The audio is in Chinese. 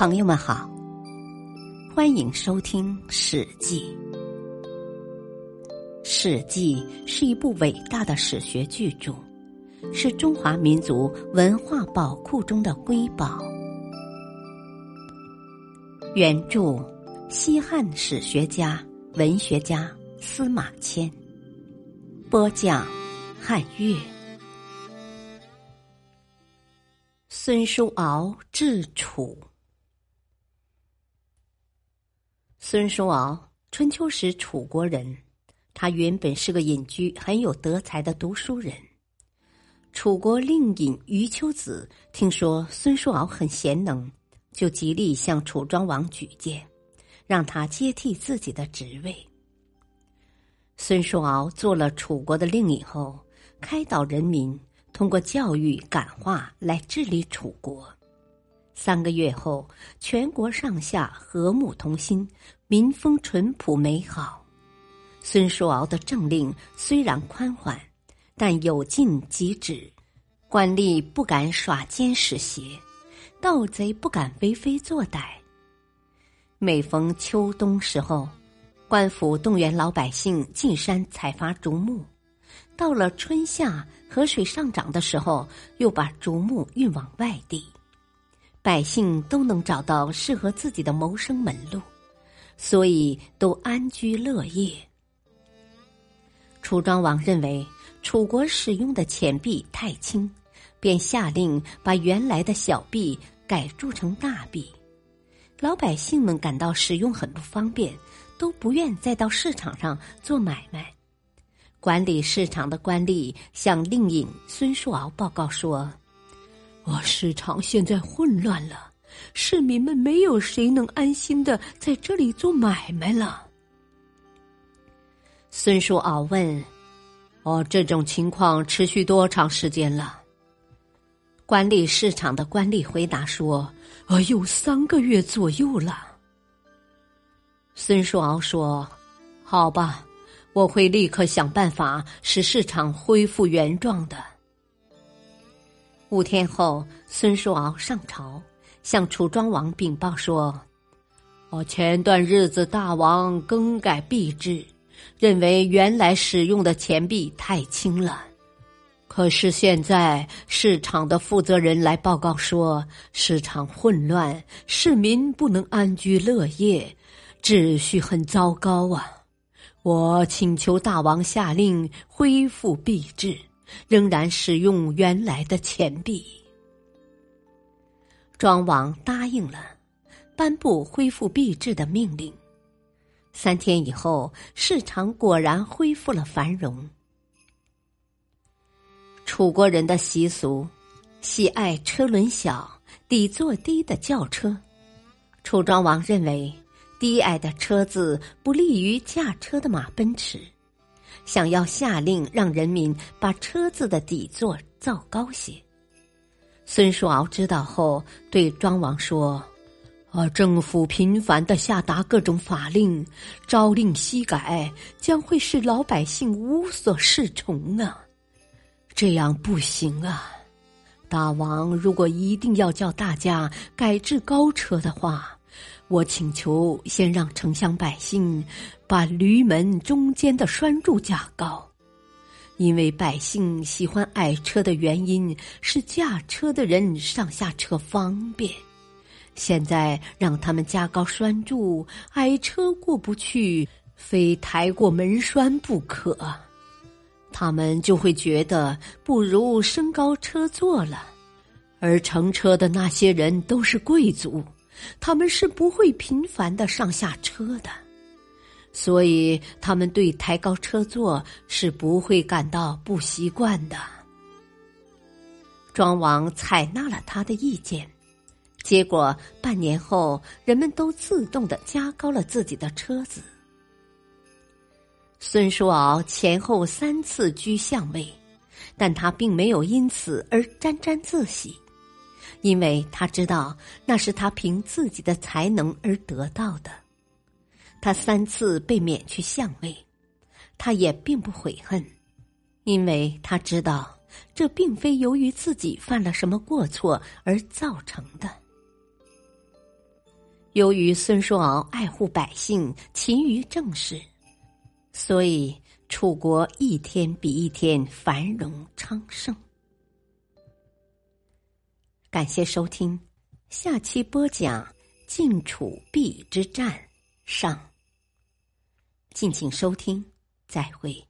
朋友们好，欢迎收听《史记》。《史记》是一部伟大的史学巨著，是中华民族文化宝库中的瑰宝。原著：西汉史学家、文学家司马迁。播讲：汉乐。孙叔敖治楚。孙叔敖，春秋时楚国人，他原本是个隐居、很有德才的读书人。楚国令尹余秋子听说孙叔敖很贤能，就极力向楚庄王举荐，让他接替自己的职位。孙叔敖做了楚国的令尹后，开导人民，通过教育感化来治理楚国。三个月后，全国上下和睦同心，民风淳朴美好。孙叔敖的政令虽然宽缓，但有禁即止，官吏不敢耍奸使邪，盗贼不敢为非作歹。每逢秋冬时候，官府动员老百姓进山采伐竹木；到了春夏河水上涨的时候，又把竹木运往外地。百姓都能找到适合自己的谋生门路，所以都安居乐业。楚庄王认为楚国使用的钱币太轻，便下令把原来的小币改铸成大币。老百姓们感到使用很不方便，都不愿再到市场上做买卖。管理市场的官吏向令尹孙叔敖报告说。我市场现在混乱了，市民们没有谁能安心的在这里做买卖了。孙叔敖问：“哦，这种情况持续多长时间了？”管理市场的官吏回答说：“呃，有三个月左右了。”孙叔敖说：“好吧，我会立刻想办法使市场恢复原状的。”五天后，孙叔敖上朝，向楚庄王禀报说：“哦，前段日子大王更改币制，认为原来使用的钱币太轻了。可是现在市场的负责人来报告说，市场混乱，市民不能安居乐业，秩序很糟糕啊！我请求大王下令恢复币制。”仍然使用原来的钱币。庄王答应了，颁布恢复币制的命令。三天以后，市场果然恢复了繁荣。楚国人的习俗，喜爱车轮小、底座低的轿车。楚庄王认为，低矮的车子不利于驾车的马奔驰。想要下令让人民把车子的底座造高些。孙叔敖知道后，对庄王说：“啊，政府频繁的下达各种法令，朝令夕改，将会使老百姓无所适从啊！这样不行啊！大王如果一定要叫大家改制高车的话。”我请求先让城乡百姓把驴门中间的栓柱架高，因为百姓喜欢矮车的原因是驾车的人上下车方便。现在让他们加高栓柱，矮车过不去，非抬过门栓不可。他们就会觉得不如升高车座了，而乘车的那些人都是贵族。他们是不会频繁的上下车的，所以他们对抬高车座是不会感到不习惯的。庄王采纳了他的意见，结果半年后，人们都自动的加高了自己的车子。孙叔敖前后三次居相位，但他并没有因此而沾沾自喜。因为他知道那是他凭自己的才能而得到的，他三次被免去相位，他也并不悔恨，因为他知道这并非由于自己犯了什么过错而造成的。由于孙叔敖爱护百姓，勤于政事，所以楚国一天比一天繁荣昌盛。感谢收听，下期播讲晋楚壁之战上。敬请收听，再会。